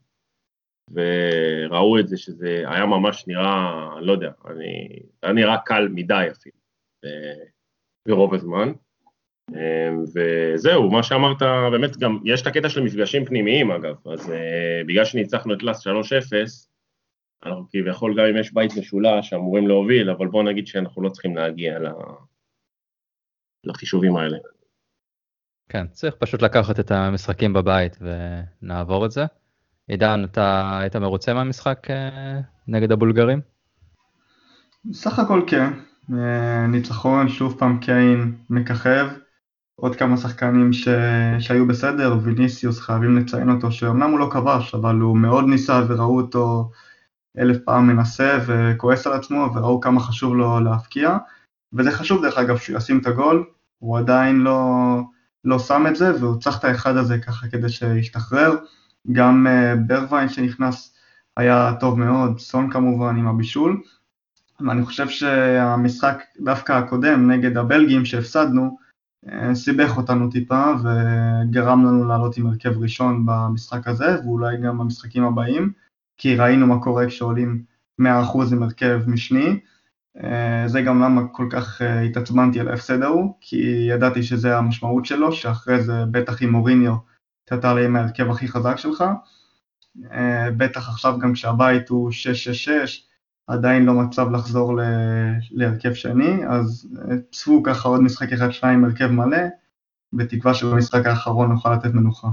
וראו את זה שזה היה ממש נראה, לא יודע, אני, היה נראה קל מדי אפילו, ברוב הזמן. וזהו, מה שאמרת, באמת גם, יש את הקטע של מפגשים פנימיים אגב, אז uh, בגלל שניצחנו את לאס 3-0, אנחנו כביכול גם אם יש בית משולש אמורים להוביל, אבל בואו נגיד שאנחנו לא צריכים להגיע לחישובים האלה. כן, צריך פשוט לקחת את המשחקים בבית ונעבור את זה. עידן, אתה היית מרוצה מהמשחק אה, נגד הבולגרים? סך הכל כן. אה, ניצחון, שוב פעם קיין מככב. עוד כמה שחקנים ש... שהיו בסדר, ויניסיוס חייבים לציין אותו, שאומנם הוא לא כבש, אבל הוא מאוד ניסה וראו אותו אלף פעם מנסה וכועס על עצמו, וראו כמה חשוב לו להפקיע. וזה חשוב דרך אגב שהוא ישים את הגול, הוא עדיין לא, לא שם את זה, והוא צריך את האחד הזה ככה כדי שישתחרר. גם uh, ברווין שנכנס היה טוב מאוד, סון כמובן עם הבישול. ואני חושב שהמשחק דווקא הקודם נגד הבלגים שהפסדנו, סיבך אותנו טיפה וגרם לנו לעלות עם הרכב ראשון במשחק הזה, ואולי גם במשחקים הבאים, כי ראינו מה קורה כשעולים 100% עם הרכב משני. אה, זה גם למה כל כך אה, התעצבנתי על ההפסד ההוא, כי ידעתי שזה המשמעות שלו, שאחרי זה בטח עם מוריניו אתה תעלה עם ההרכב הכי חזק שלך. אה, בטח עכשיו גם כשהבית הוא 6-6-6, עדיין לא מצב לחזור להרכב שני, אז צפו ככה עוד משחק אחד שניים עם הרכב מלא, בתקווה שבמשחק האחרון נוכל לתת מנוחה.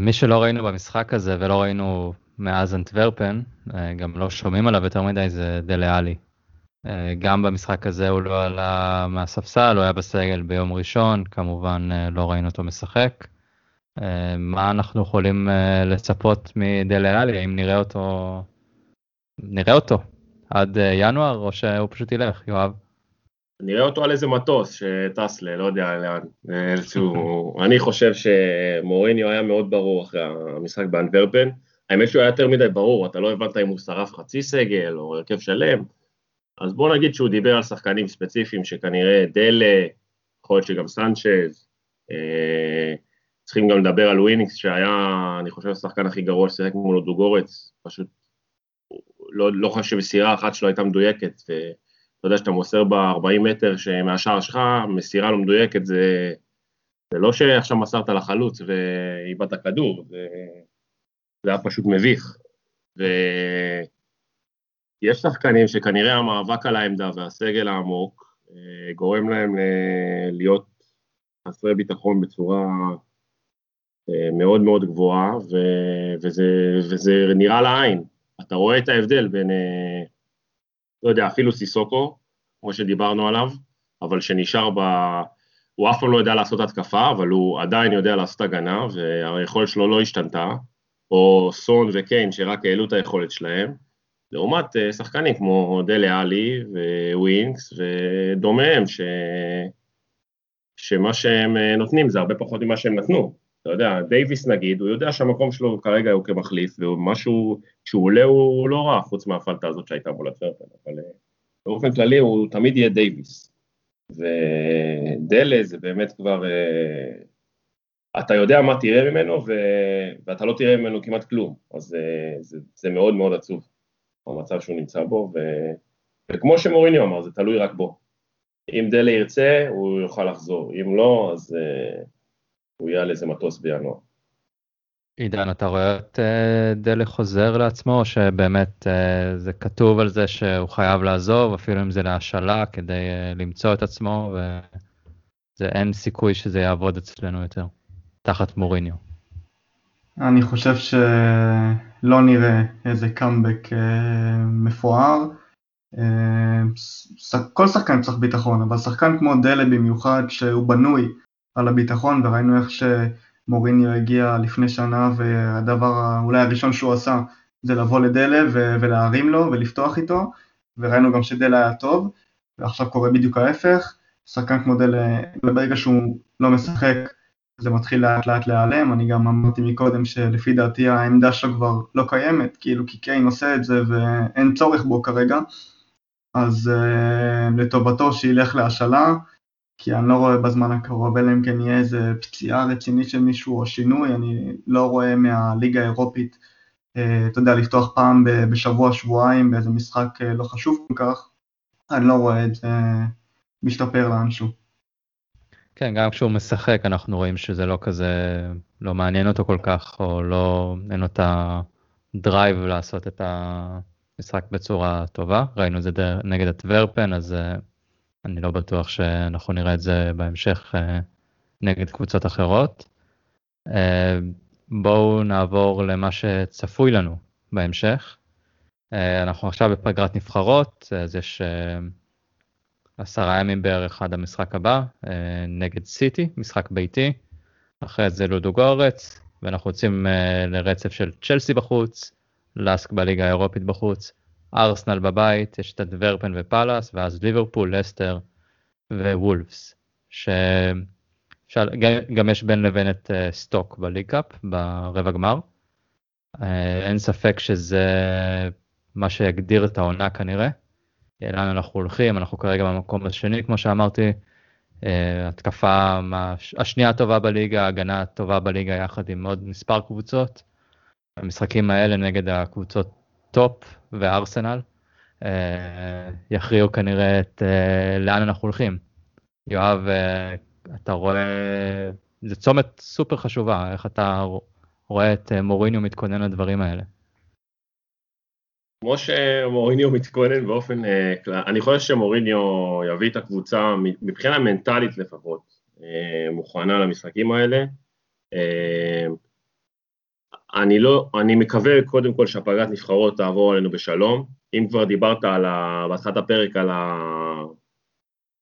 מי שלא ראינו במשחק הזה ולא ראינו מאז אנטוורפן, אה, גם לא שומעים עליו יותר מדי, זה דלה-עלי. אה, גם במשחק הזה הוא לא עלה מהספסל, הוא היה בסגל ביום ראשון, כמובן אה, לא ראינו אותו משחק. מה אנחנו יכולים לצפות מדלה-עלי, האם נראה אותו, נראה אותו עד ינואר, או שהוא פשוט ילך, יואב? נראה אותו על איזה מטוס שטס ל... לא יודע לאן. אני חושב שמוריניו היה מאוד ברור אחרי המשחק באנטוורפן. האמת שהוא היה יותר מדי ברור, אתה לא הבנת אם הוא שרף חצי סגל או הרכב שלם, אז בוא נגיד שהוא דיבר על שחקנים ספציפיים שכנראה דלה, יכול להיות שגם סנצ'ז, אה, צריכים גם לדבר על וויניקס שהיה, אני חושב, השחקן הכי גרוע ששיחק מולו דוגורץ, פשוט לא, לא חושב שמסירה אחת שלו הייתה מדויקת, ואתה יודע שאתה מוסר ב-40 מטר מהשער שלך, מסירה לא מדויקת, זה, זה לא שעכשיו מסרת לחלוץ ואיבדת כדור, זה... זה היה פשוט מביך. ויש שחקנים שכנראה המאבק על העמדה והסגל העמוק אה, גורם להם להיות חסרי ביטחון בצורה אה, מאוד מאוד גבוהה, ו... וזה, וזה נראה לעין. אתה רואה את ההבדל בין, אה, לא יודע, אפילו סיסוקו, כמו שדיברנו עליו, אבל שנשאר ב... הוא אף פעם לא יודע לעשות התקפה, אבל הוא עדיין יודע לעשות הגנה, והיכולת שלו לא השתנתה. או סון וקיין שרק העלו את היכולת שלהם, לעומת אה, שחקנים כמו דלה עלי ווינקס ודומיהם, ש... שמה שהם אה, נותנים זה הרבה פחות ממה שהם נתנו. אתה יודע, דייוויס נגיד, הוא יודע שהמקום שלו כרגע הוא כמחליף, ומשהו, כשהוא עולה הוא לא רע, חוץ מהפלטה הזאת שהייתה מול אנטוורפן, אבל אה, באופן כללי הוא תמיד יהיה דייוויס. ודלה זה באמת כבר אתה יודע מה תראה ממנו ו... ואתה לא תראה ממנו כמעט כלום, אז זה, זה, זה מאוד מאוד עצוב, המצב שהוא נמצא בו, ו... וכמו שמוריניו אמר, זה תלוי רק בו. אם דלה ירצה, הוא יוכל לחזור, אם לא, אז uh, הוא יהיה על איזה מטוס בינואר. עידן, אתה רואה את uh, דלה חוזר לעצמו, או שבאמת uh, זה כתוב על זה שהוא חייב לעזוב, אפילו אם זה להשאלה, כדי uh, למצוא את עצמו, ואין סיכוי שזה יעבוד אצלנו יותר, תחת מוריניו. אני חושב שלא נראה איזה קאמבק מפואר. כל שחקן צריך ביטחון, אבל שחקן כמו דלה במיוחד, שהוא בנוי על הביטחון, וראינו איך ש... מוריניו הגיע לפני שנה והדבר אולי הראשון שהוא עשה זה לבוא לדלה ולהרים לו ולפתוח איתו וראינו גם שדלה היה טוב ועכשיו קורה בדיוק ההפך, שחקן כמו דלה ברגע שהוא לא משחק זה מתחיל לאט לאט להיעלם, אני גם אמרתי מקודם שלפי דעתי העמדה שלו כבר לא קיימת, כאילו כי קיין עושה את זה ואין צורך בו כרגע. אז uh, לטובתו שילך להשאלה כי אני לא רואה בזמן הקרוב, אלא אם כן יהיה איזה פציעה רצינית של מישהו או שינוי, אני לא רואה מהליגה האירופית, אה, אתה יודע, לפתוח פעם בשבוע, שבועיים באיזה משחק אה, לא חשוב כל כך, אני לא רואה את זה משתפר לאנשהו. כן, גם כשהוא משחק אנחנו רואים שזה לא כזה, לא מעניין אותו כל כך, או לא, אין לו את הדרייב לעשות את המשחק בצורה טובה. ראינו את זה נגד הטוורפן, אז אה, אני לא בטוח שאנחנו נראה את זה בהמשך אה, נגד קבוצות אחרות. אה, בואו נעבור למה שצפוי לנו בהמשך. אה, אנחנו עכשיו בפגרת נבחרות, אז יש עשרה ימים בערך עד המשחק הבא, נגד סיטי, משחק ביתי. אחרי זה לודו גורץ, ואנחנו יוצאים לרצף של צ'לסי בחוץ, לאסק בליגה האירופית בחוץ, ארסנל בבית, יש את הדוורפן ופאלאס, ואז ליברפול, לסטר ווולפס, שגם יש בין לבין את uh, סטוק ב League Cup ברבע גמר. Uh, אין ספק שזה מה שיגדיר את העונה כנראה. לאן אנחנו הולכים, אנחנו כרגע במקום השני כמו שאמרתי. Uh, התקפה השנייה הטובה בליגה, הגנה הטובה בליגה יחד עם עוד מספר קבוצות. המשחקים האלה נגד הקבוצות טופ וארסנל אה, יכריעו כנראה את אה, לאן אנחנו הולכים. יואב, אה, אתה רואה, זה צומת סופר חשובה, איך אתה רואה את מוריניו מתכונן לדברים האלה? כמו שמוריניו מתכונן באופן כלל, אני חושב שמוריניו יביא את הקבוצה מבחינה מנטלית לפחות מוכנה למשחקים האלה. אני לא, אני מקווה קודם כל שהפגרת נבחרות תעבור עלינו בשלום. אם כבר דיברת על ה... בהתחלת הפרק על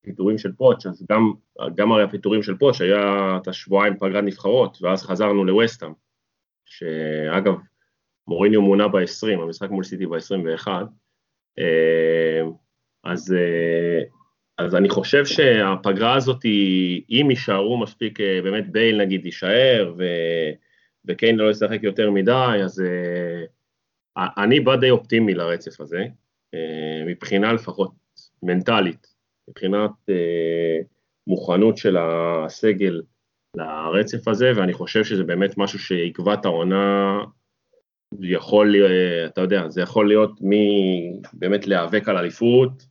הפיטורים של פוטש, אז גם, גם הרי הפיטורים של פוטש היה את השבועיים פגרת נבחרות, ואז חזרנו לווסטהאם, שאגב, מוריניו מונה ב-20, המשחק מול סיטי ב-21, אה, אז, אה, אז אני חושב שהפגרה הזאת, אם יישארו מספיק, אה, באמת בייל נגיד יישאר, ו... וקיין לא ישחק יותר מדי, אז uh, אני בא די אופטימי לרצף הזה, uh, מבחינה לפחות מנטלית, מבחינת uh, מוכנות של הסגל לרצף הזה, ואני חושב שזה באמת משהו שיקבע את העונה, יכול, אתה יודע, זה יכול להיות מבאמת להיאבק על אליפות,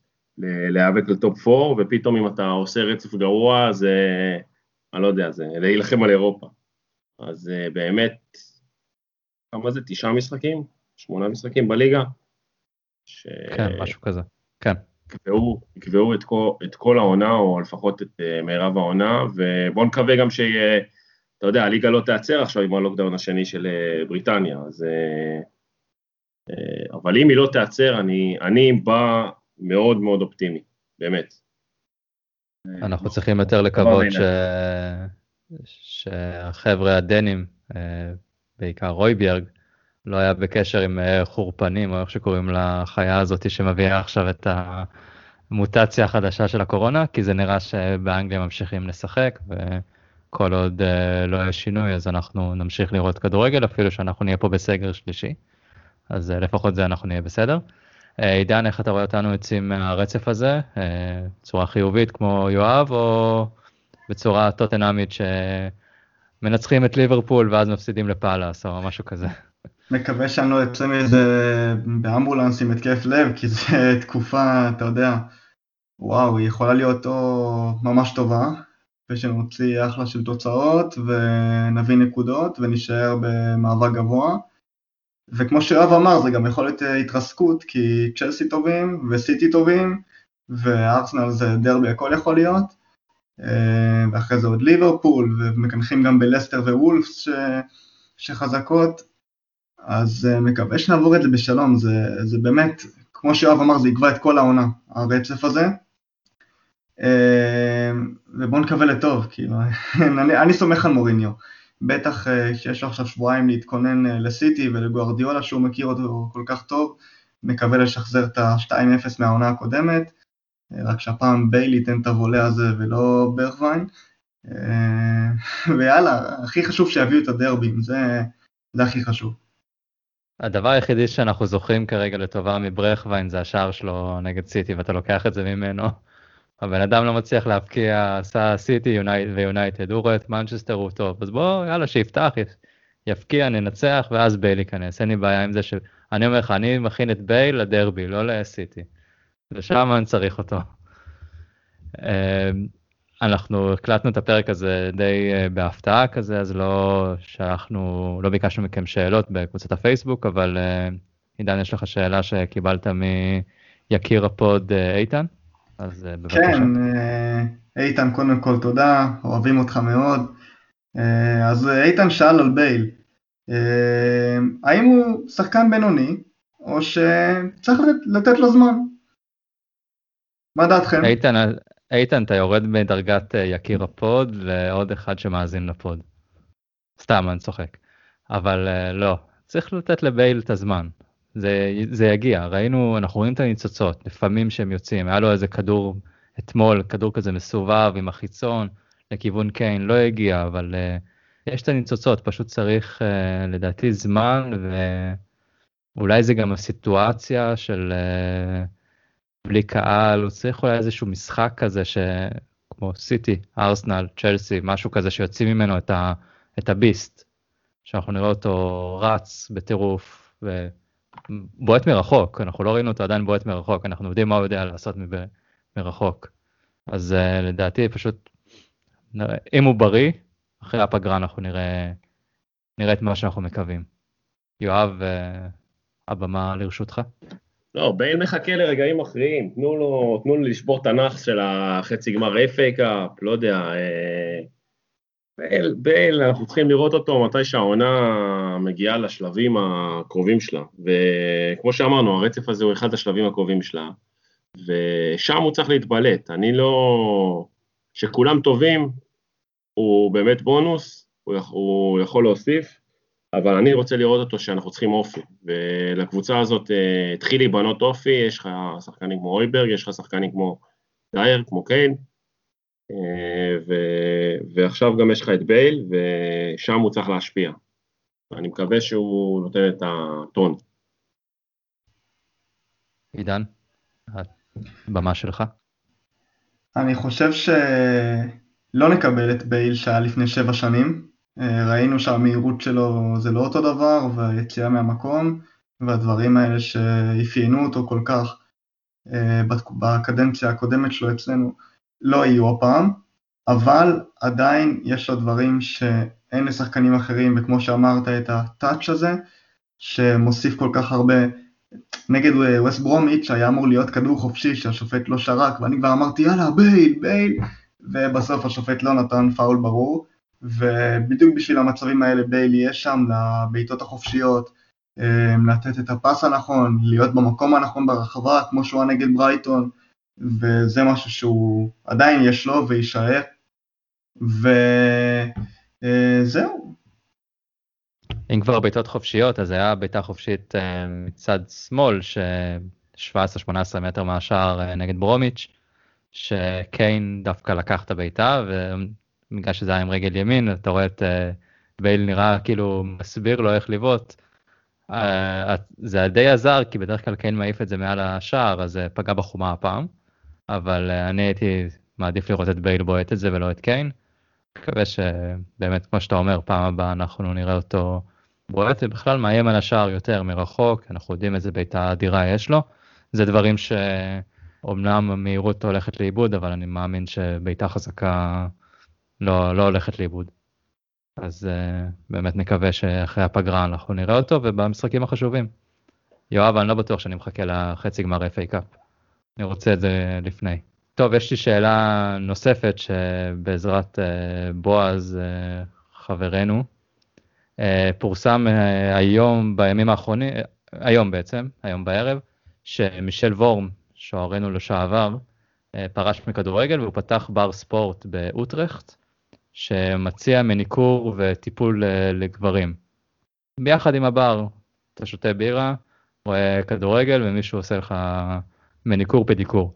להיאבק על טופ 4, ופתאום אם אתה עושה רצף גרוע, זה, אני לא יודע, זה להילחם על אירופה. אז uh, באמת, כמה זה? תשעה משחקים? שמונה משחקים בליגה? ש... כן, משהו כזה, כן. יקבעו, יקבעו את, כל, את כל העונה, או לפחות את uh, מירב העונה, ובואו נקווה גם שיהיה, אתה יודע, הליגה לא תיעצר עכשיו עם הלוקדאון השני של uh, בריטניה, אז... Uh, uh, אבל אם היא לא תיעצר, אני, אני בא מאוד מאוד אופטימי, באמת. אנחנו צריכים יותר לקוות ש... שהחבר'ה הדנים, אה, בעיקר רויביארג, לא היה בקשר עם אה, חורפנים, או איך שקוראים לחיה הזאת שמביאה עכשיו את המוטציה החדשה של הקורונה, כי זה נראה שבאנגליה ממשיכים לשחק, וכל עוד אה, לא יהיה שינוי, אז אנחנו נמשיך לראות כדורגל, אפילו שאנחנו נהיה פה בסגר שלישי. אז לפחות זה אנחנו נהיה בסדר. עידן, איך אתה רואה אותנו יוצאים מהרצף הזה? צורה חיובית כמו יואב, או בצורה טוטנאמית שמנצחים את ליברפול ואז מפסידים לפאלאס או משהו כזה. מקווה שאני לא אצא מזה באמבולנס עם התקף לב, כי זו תקופה, אתה יודע, וואו, היא יכולה להיות או ממש טובה, ושנוציא אחלה של תוצאות ונביא נקודות ונשאר במאבק גבוה. וכמו שיואב אמר, זה גם יכול להיות התרסקות, כי צ'לסי טובים וסיטי טובים, וארסנל זה דרבי, הכל יכול להיות. ואחרי זה עוד ליברפול, ומקנחים גם בלסטר ווולפס ש... שחזקות, אז מקווה שנעבור את זה בשלום, זה, זה באמת, כמו שיואב אמר, זה יקבע את כל העונה, הרצף הזה. ובואו נקווה לטוב, כאילו, אני, אני סומך על מוריניו. בטח שיש לו עכשיו שבועיים להתכונן לסיטי ולגוארדיולה שהוא מכיר אותו כל כך טוב, מקווה לשחזר את ה-2-0 מהעונה הקודמת, רק שהפעם ביילי ייתן את הוולה הזה ולא ברכווין, ויאללה, הכי חשוב שיביאו את הדרבים, זה, זה הכי חשוב. הדבר היחידי שאנחנו זוכרים כרגע לטובה מברכווין זה השער שלו נגד סיטי ואתה לוקח את זה ממנו. הבן אדם לא מצליח להבקיע, עשה סיטי ויונייטד, הוא רואה את מנצ'סטר הוא טוב, אז בוא יאללה שיפתח, יבקיע, ננצח ואז בייל ייכנס, אין לי בעיה עם זה ש... אני אומר לך, אני מכין את בייל לדרבי, לא לסיטי. ושם אני צריך אותו. אמ, אנחנו הקלטנו את הפרק הזה די אה, בהפתעה כזה, אז לא שלחנו, לא ביקשנו מכם שאלות בקבוצת הפייסבוק, אבל אה, עידן, יש לך שאלה שקיבלת מיקיר ה pod אה, איתן? אז בבקשה. כן, איתן, קודם כל תודה, אוהבים אותך מאוד. אז איתן שאל על בייל, האם הוא שחקן בינוני, או שצריך לתת לו זמן? מה דעתכם? איתן, איתן, אתה יורד מדרגת אה, יקיר ה pod לעוד אחד שמאזין ל pod. סתם, אני צוחק. אבל אה, לא, צריך לתת לבייל את הזמן. זה, זה יגיע, ראינו, אנחנו רואים את הניצוצות, לפעמים שהם יוצאים, היה לו איזה כדור אתמול, כדור כזה מסובב עם החיצון לכיוון קיין, לא הגיע, אבל uh, יש את הניצוצות, פשוט צריך uh, לדעתי זמן, ואולי זה גם הסיטואציה של... בלי קהל, הוא צריך אולי איזשהו משחק כזה שכמו סיטי, ארסנל, צ'לסי, משהו כזה שיוצאים ממנו את, ה, את הביסט, שאנחנו נראה אותו רץ בטירוף ובועט מרחוק, אנחנו לא ראינו אותו עדיין בועט מרחוק, אנחנו יודעים מה הוא יודע לעשות מב, מרחוק. אז uh, לדעתי פשוט, אם הוא בריא, אחרי הפגרה אנחנו נראה, נראה את מה שאנחנו מקווים. יואב, uh, הבמה לרשותך. לא, בייל מחכה לרגעים מכריעים, תנו לו, תנו לו לשבור את הנאחס של החצי גמר FA קאפ, לא יודע. אה, בייל, בייל, אנחנו צריכים לראות אותו מתי שהעונה מגיעה לשלבים הקרובים שלה. וכמו שאמרנו, הרצף הזה הוא אחד השלבים הקרובים שלה, ושם הוא צריך להתבלט. אני לא... שכולם טובים, הוא באמת בונוס, הוא הוא יכול להוסיף, אבל אני רוצה לראות אותו שאנחנו צריכים אופי, ולקבוצה הזאת uh, התחיל להיבנות אופי, יש לך שחקנים כמו אויברג, יש לך שחקנים כמו דייר, כמו קיין, uh, ו... ועכשיו גם יש לך את בייל, ושם הוא צריך להשפיע. אני מקווה שהוא נותן את הטון. עידן, הבמה שלך. אני חושב שלא נקבל את בייל שהיה לפני שבע שנים, אה, ראינו שהמהירות שלו זה לא אותו דבר, והיציאה מהמקום, והדברים האלה שאפיינו אותו כל כך אה, בקדנציה הקודמת שלו אצלנו לא יהיו הפעם, אבל עדיין יש לו דברים שאין לשחקנים אחרים, וכמו שאמרת את ה touch הזה, שמוסיף כל כך הרבה. נגד ווסט ברומיץ' היה אמור להיות כדור חופשי שהשופט לא שרק, ואני כבר אמרתי יאללה בייל, בייל, ובסוף השופט לא נתן פאול ברור. ובדיוק בשביל המצבים האלה בייל יש שם, לבעיטות החופשיות, אמ, לתת את הפס הנכון, להיות במקום הנכון ברחבה, כמו שהוא היה נגד ברייטון, וזה משהו שהוא עדיין יש לו ויישאר, וזהו. אם כבר בעיטות חופשיות, אז היה בעיטה חופשית אה, מצד שמאל, ש-17-18 מטר מהשער אה, נגד ברומיץ', שקיין דווקא לקח את הבעיטה, בגלל שזה היה עם רגל ימין, אתה רואה את אה, בייל נראה כאילו מסביר לו איך לבעוט. אה, זה די עזר, כי בדרך כלל קיין מעיף את זה מעל השער, אז זה פגע בחומה הפעם. אבל אה, אני הייתי מעדיף לראות את בייל בועט את זה ולא את קיין. מקווה שבאמת, כמו שאתה אומר, פעם הבאה אנחנו נראה אותו בועט, ובכלל מאיים על השער יותר מרחוק, אנחנו יודעים איזה בעיטה אדירה יש לו. זה דברים שאומנם המהירות הולכת לאיבוד, אבל אני מאמין שבעיטה חזקה לא, לא הולכת לאיבוד. אז uh, באמת נקווה שאחרי הפגרה אנחנו נראה אותו ובמשחקים החשובים. יואב, אני לא בטוח שאני מחכה לחצי גמר FA קאפ. אני רוצה את זה לפני. טוב, יש לי שאלה נוספת שבעזרת uh, בועז, uh, חברנו, uh, פורסם uh, היום, בימים האחרונים, uh, היום בעצם, היום בערב, שמישל וורם, שוערנו לשעבר, uh, פרש מכדורגל והוא פתח בר ספורט באוטרכט, שמציע מניקור וטיפול uh, לגברים. ביחד עם הבר, אתה שותה בירה, רואה כדורגל ומישהו עושה לך מניקור פדיקור.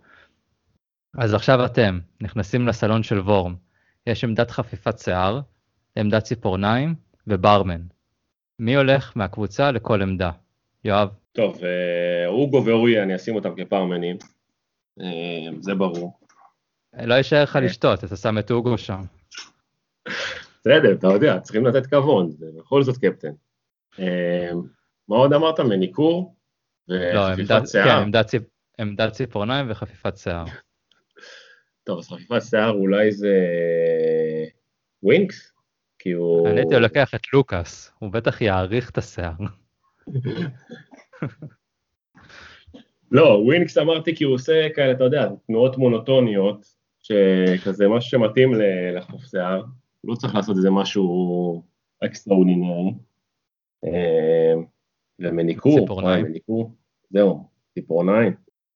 אז עכשיו אתם נכנסים לסלון של וורם, יש עמדת חפיפת שיער, עמדת ציפורניים וברמן. מי הולך מהקבוצה לכל עמדה? יואב. טוב, אה, אוגו ואורי, אני אשים אותם כפרמנים, אה, זה ברור. לא יישאר לך לשתות, אתה שם את אוגו שם. בסדר, אתה יודע, צריכים לתת כבוד, זה בכל זאת קפטן. אה, מה עוד אמרת? מניקור? לא, עמדת, שיער? כן, עמדת, עמדת ציפורניים וחפיפת שיער. טוב, אז חפיפת שיער אולי זה ווינקס? כי הוא... אני הייתי לוקח את לוקאס, הוא בטח יעריך את השיער. לא, ווינקס אמרתי כי הוא עושה כאלה, אתה יודע, תנועות מונוטוניות, שכזה משהו שמתאים לחוף שיער, לא צריך לעשות איזה משהו extraordinary. אה, ומניקור, ציפורניים. מניקור, זהו, ציפורניים.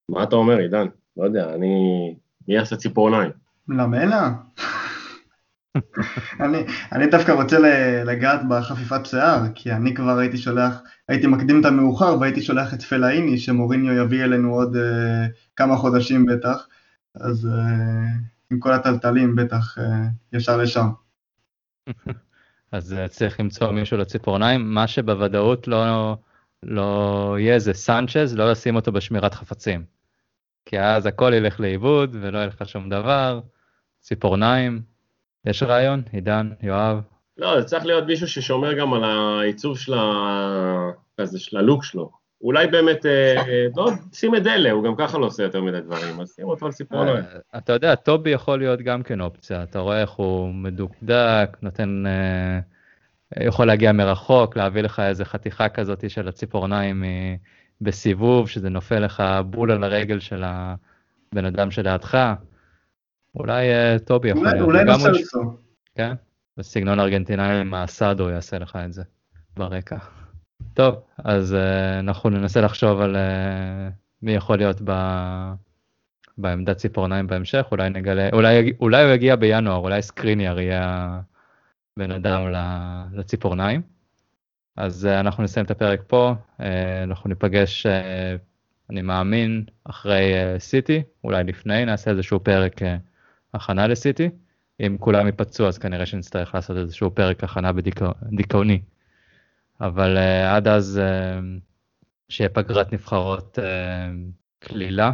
מה אתה אומר, עידן? לא יודע, אני... מי יעשה ציפורניים? למלה? אני, אני דווקא רוצה לגעת בחפיפת שיער, כי אני כבר הייתי שולח, הייתי מקדים את המאוחר והייתי שולח את פלאיני, שמוריניו יביא אלינו עוד uh, כמה חודשים בטח, אז uh, עם כל הטלטלים בטח uh, ישר לשם. אז צריך למצוא מישהו לציפורניים, מה שבוודאות לא, לא יהיה זה סנצ'ז, לא לשים אותו בשמירת חפצים. כי אז הכל ילך לאיבוד ולא יהיה לך שום דבר, ציפורניים. יש רעיון? עידן, יואב? לא, זה צריך להיות מישהו ששומר גם על העיצוב של, ה... כזה, של הלוק שלו. אולי באמת, אה, לא, שים את אלה, הוא גם ככה לא עושה יותר מדי דברים, אז שים אותו על ציפורניים. אה, אתה יודע, טובי יכול להיות גם כן אופציה, אתה רואה איך הוא מדוקדק, נותן... אה, יכול להגיע מרחוק, להביא לך איזה חתיכה כזאת של הציפורניים בסיבוב, שזה נופל לך בול על הרגל של הבן אדם שלידך. אולי טובי יכול להיות. אולי נוסלסו. כן, בסגנון ארגנטינאי עם הסאדו יעשה לך את זה ברקע. טוב, אז uh, אנחנו ננסה לחשוב על uh, מי יכול להיות ב... בעמדת ציפורניים בהמשך, אולי נגלה, אולי, אולי הוא יגיע בינואר, אולי סקריניאר יהיה הבן אדם לציפורניים. אז uh, אנחנו נסיים את הפרק פה, uh, אנחנו ניפגש, uh, אני מאמין, אחרי סיטי, uh, אולי לפני, נעשה איזשהו פרק uh, הכנה לסיטי. אם כולם ייפצעו אז כנראה שנצטרך לעשות איזשהו פרק הכנה בדיכאוני. אבל uh, עד אז uh, שיהיה פגרת נבחרות קלילה,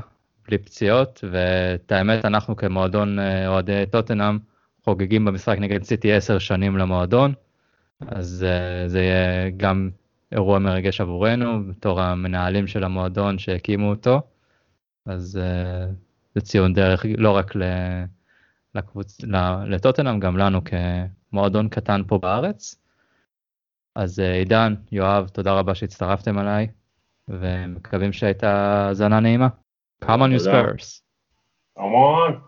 בלי פציעות, ואת האמת אנחנו כמועדון אוהדי טוטנאם חוגגים במשחק נגד סיטי 10 שנים למועדון. אז uh, זה יהיה גם אירוע מרגש עבורנו, בתור המנהלים של המועדון שהקימו אותו. אז uh, זה ציון דרך לא רק לקבוצ... לטוטנאם, גם לנו כמועדון קטן פה בארץ. אז uh, עידן, יואב, תודה רבה שהצטרפתם אליי, ומקווים שהייתה האזנה נעימה. Come on you Spurs. Come on.